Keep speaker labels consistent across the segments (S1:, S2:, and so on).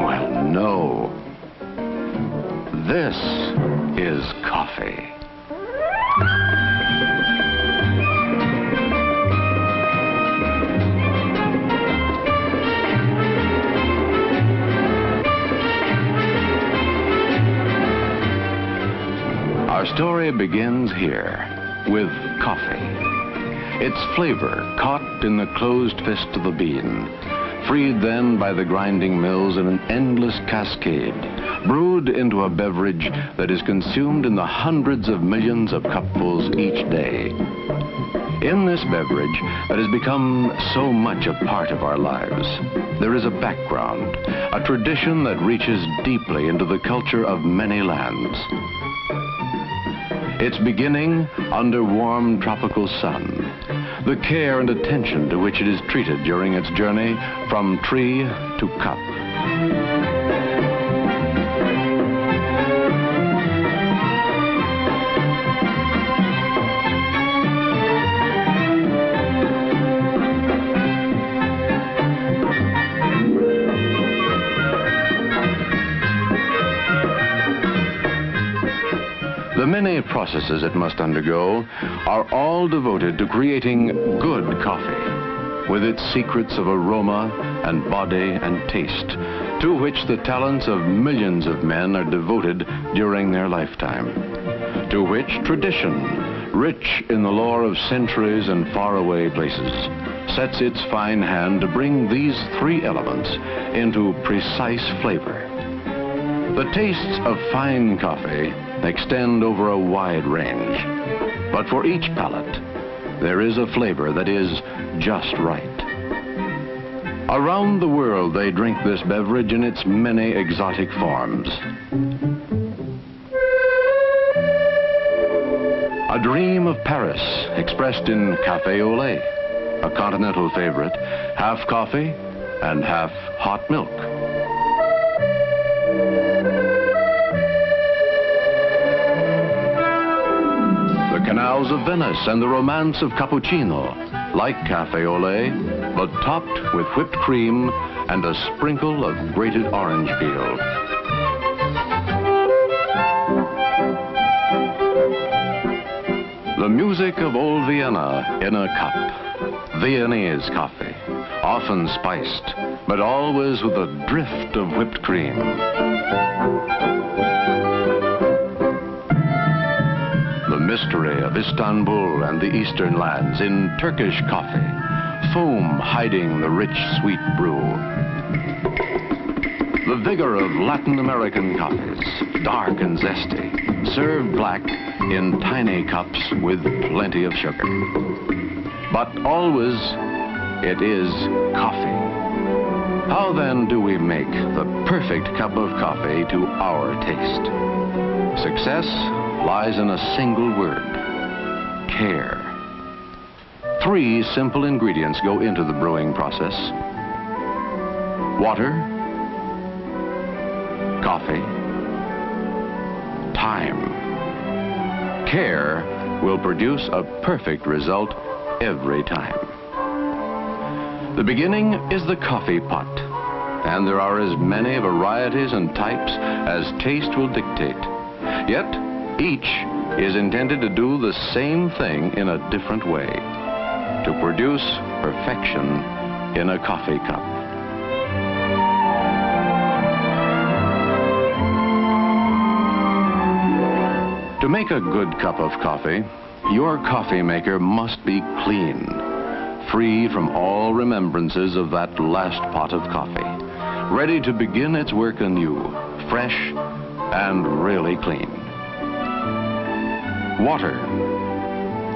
S1: Oh, well, no. This is coffee. Our story begins here with coffee. Its flavor caught in the closed fist of the bean freed then by the grinding mills in an endless cascade, brewed into a beverage that is consumed in the hundreds of millions of cupfuls each day. In this beverage that has become so much a part of our lives, there is a background, a tradition that reaches deeply into the culture of many lands. Its beginning under warm tropical sun. The care and attention to which it is treated during its journey from tree to cup. Many processes it must undergo are all devoted to creating good coffee, with its secrets of aroma and body and taste, to which the talents of millions of men are devoted during their lifetime, to which tradition, rich in the lore of centuries and faraway places, sets its fine hand to bring these three elements into precise flavor. The tastes of fine coffee extend over a wide range, but for each palate, there is a flavor that is just right. Around the world, they drink this beverage in its many exotic forms. A dream of Paris, expressed in cafe au lait, a continental favorite, half coffee and half hot milk. Canals of Venice and the romance of cappuccino, like cafe au lait, but topped with whipped cream and a sprinkle of grated orange peel. The music of old Vienna in a cup. Viennese coffee, often spiced, but always with a drift of whipped cream. Mystery of Istanbul and the eastern lands in Turkish coffee, foam hiding the rich, sweet brew. The vigor of Latin American coffees, dark and zesty, served black in tiny cups with plenty of sugar. But always, it is coffee. How then do we make the perfect cup of coffee to our taste? Success lies in a single word, care. Three simple ingredients go into the brewing process. Water, coffee, time. Care will produce a perfect result every time. The beginning is the coffee pot, and there are as many varieties and types as taste will dictate. Each is intended to do the same thing in a different way, to produce perfection in a coffee cup. To make a good cup of coffee, your coffee maker must be clean, free from all remembrances of that last pot of coffee, ready to begin its work anew, fresh and really clean. Water.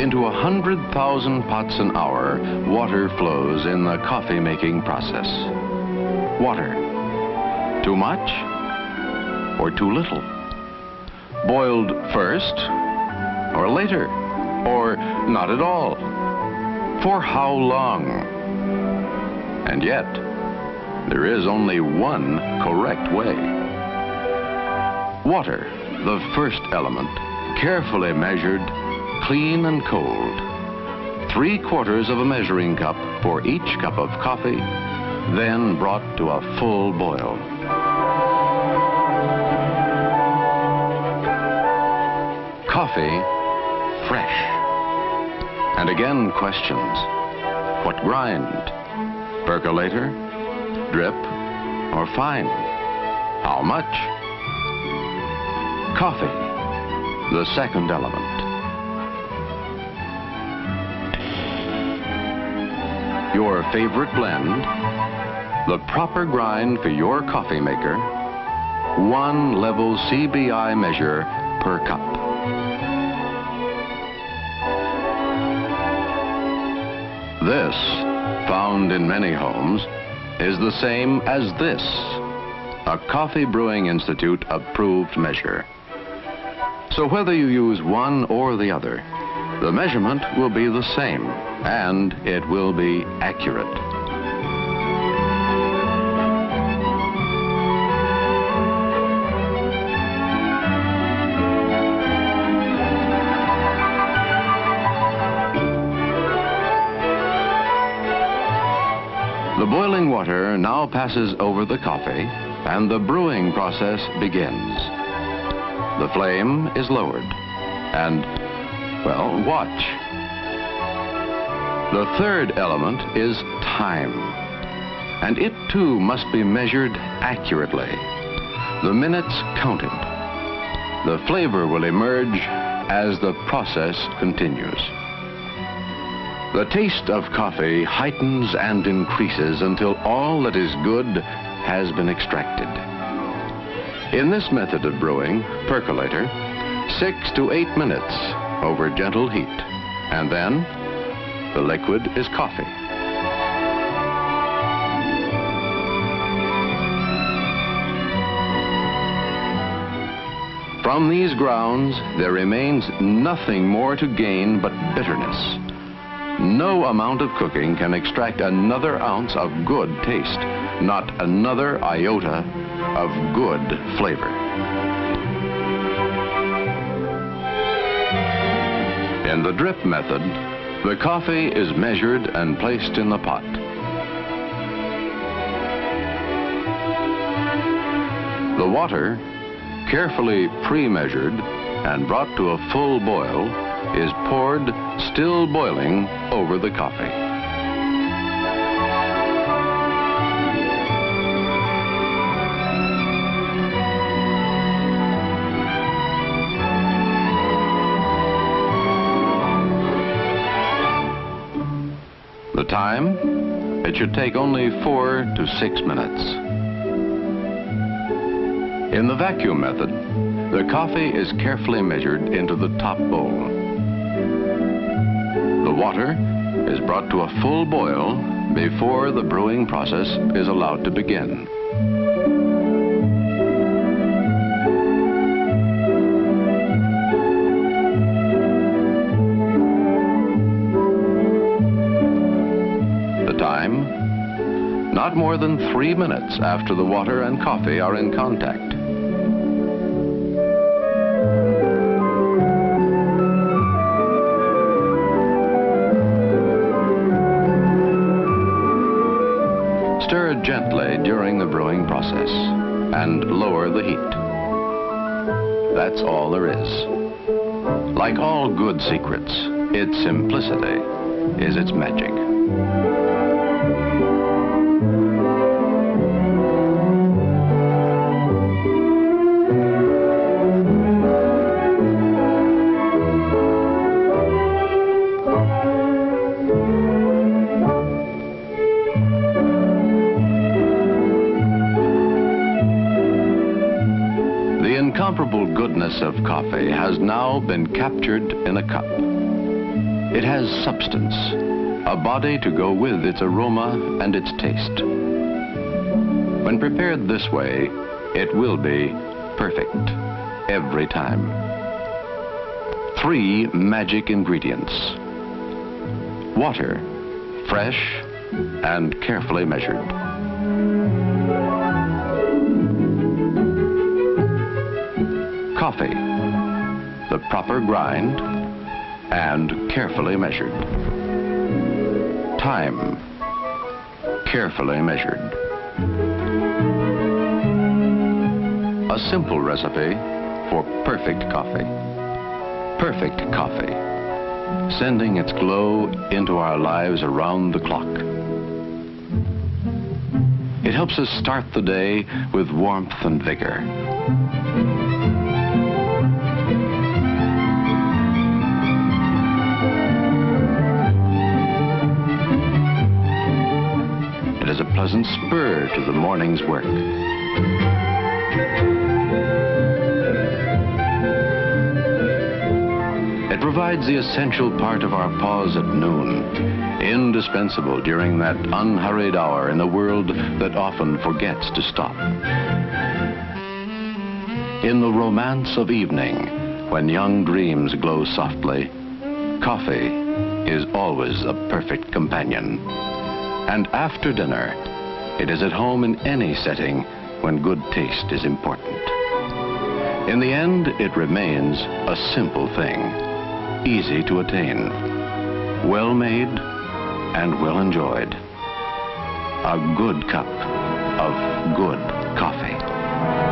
S1: Into a hundred thousand pots an hour, water flows in the coffee making process. Water. Too much or too little? Boiled first or later or not at all? For how long? And yet, there is only one correct way. Water, the first element, carefully measured, clean and cold. Three quarters of a measuring cup for each cup of coffee, then brought to a full boil. coffee fresh. And again, questions. What grind? Percolator? Drip? Or fine? How much? Coffee, the second element. Your favorite blend, the proper grind for your coffee maker, one level CBI measure per cup. This, found in many homes, is the same as this, a Coffee Brewing Institute approved measure. So whether you use one or the other, the measurement will be the same and it will be accurate. The boiling water now passes over the coffee and the brewing process begins. The flame is lowered and, well, watch. The third element is time. And it too must be measured accurately. The minutes counted. The flavor will emerge as the process continues. The taste of coffee heightens and increases until all that is good has been extracted. In this method of brewing, percolator, six to eight minutes over gentle heat. And then the liquid is coffee. From these grounds, there remains nothing more to gain but bitterness. No amount of cooking can extract another ounce of good taste, not another iota of good flavor. In the drip method, the coffee is measured and placed in the pot. The water, carefully pre-measured and brought to a full boil, is poured, still boiling, over the coffee. The time? It should take only four to six minutes. In the vacuum method, the coffee is carefully measured into the top bowl. The water is brought to a full boil before the brewing process is allowed to begin. Not more than three minutes after the water and coffee are in contact. Stir gently during the brewing process and lower the heat. That's all there is. Like all good secrets, its simplicity is its magic. Been captured in a cup. It has substance, a body to go with its aroma and its taste. When prepared this way, it will be perfect every time. Three magic ingredients. Water, fresh and carefully measured. Coffee, the proper grind and carefully measured. Time, carefully measured. A simple recipe for perfect coffee. perfect coffee, sending its glow into our lives around the clock. It helps us start the day with warmth and vigor. Pleasant spur to the morning's work. It provides the essential part of our pause at noon, indispensable during that unhurried hour in a world that often forgets to stop. In the romance of evening, when young dreams glow softly, coffee is always a perfect companion. And after dinner, it is at home in any setting when good taste is important. In the end, it remains a simple thing, easy to attain, well made and well enjoyed. A good cup of good coffee.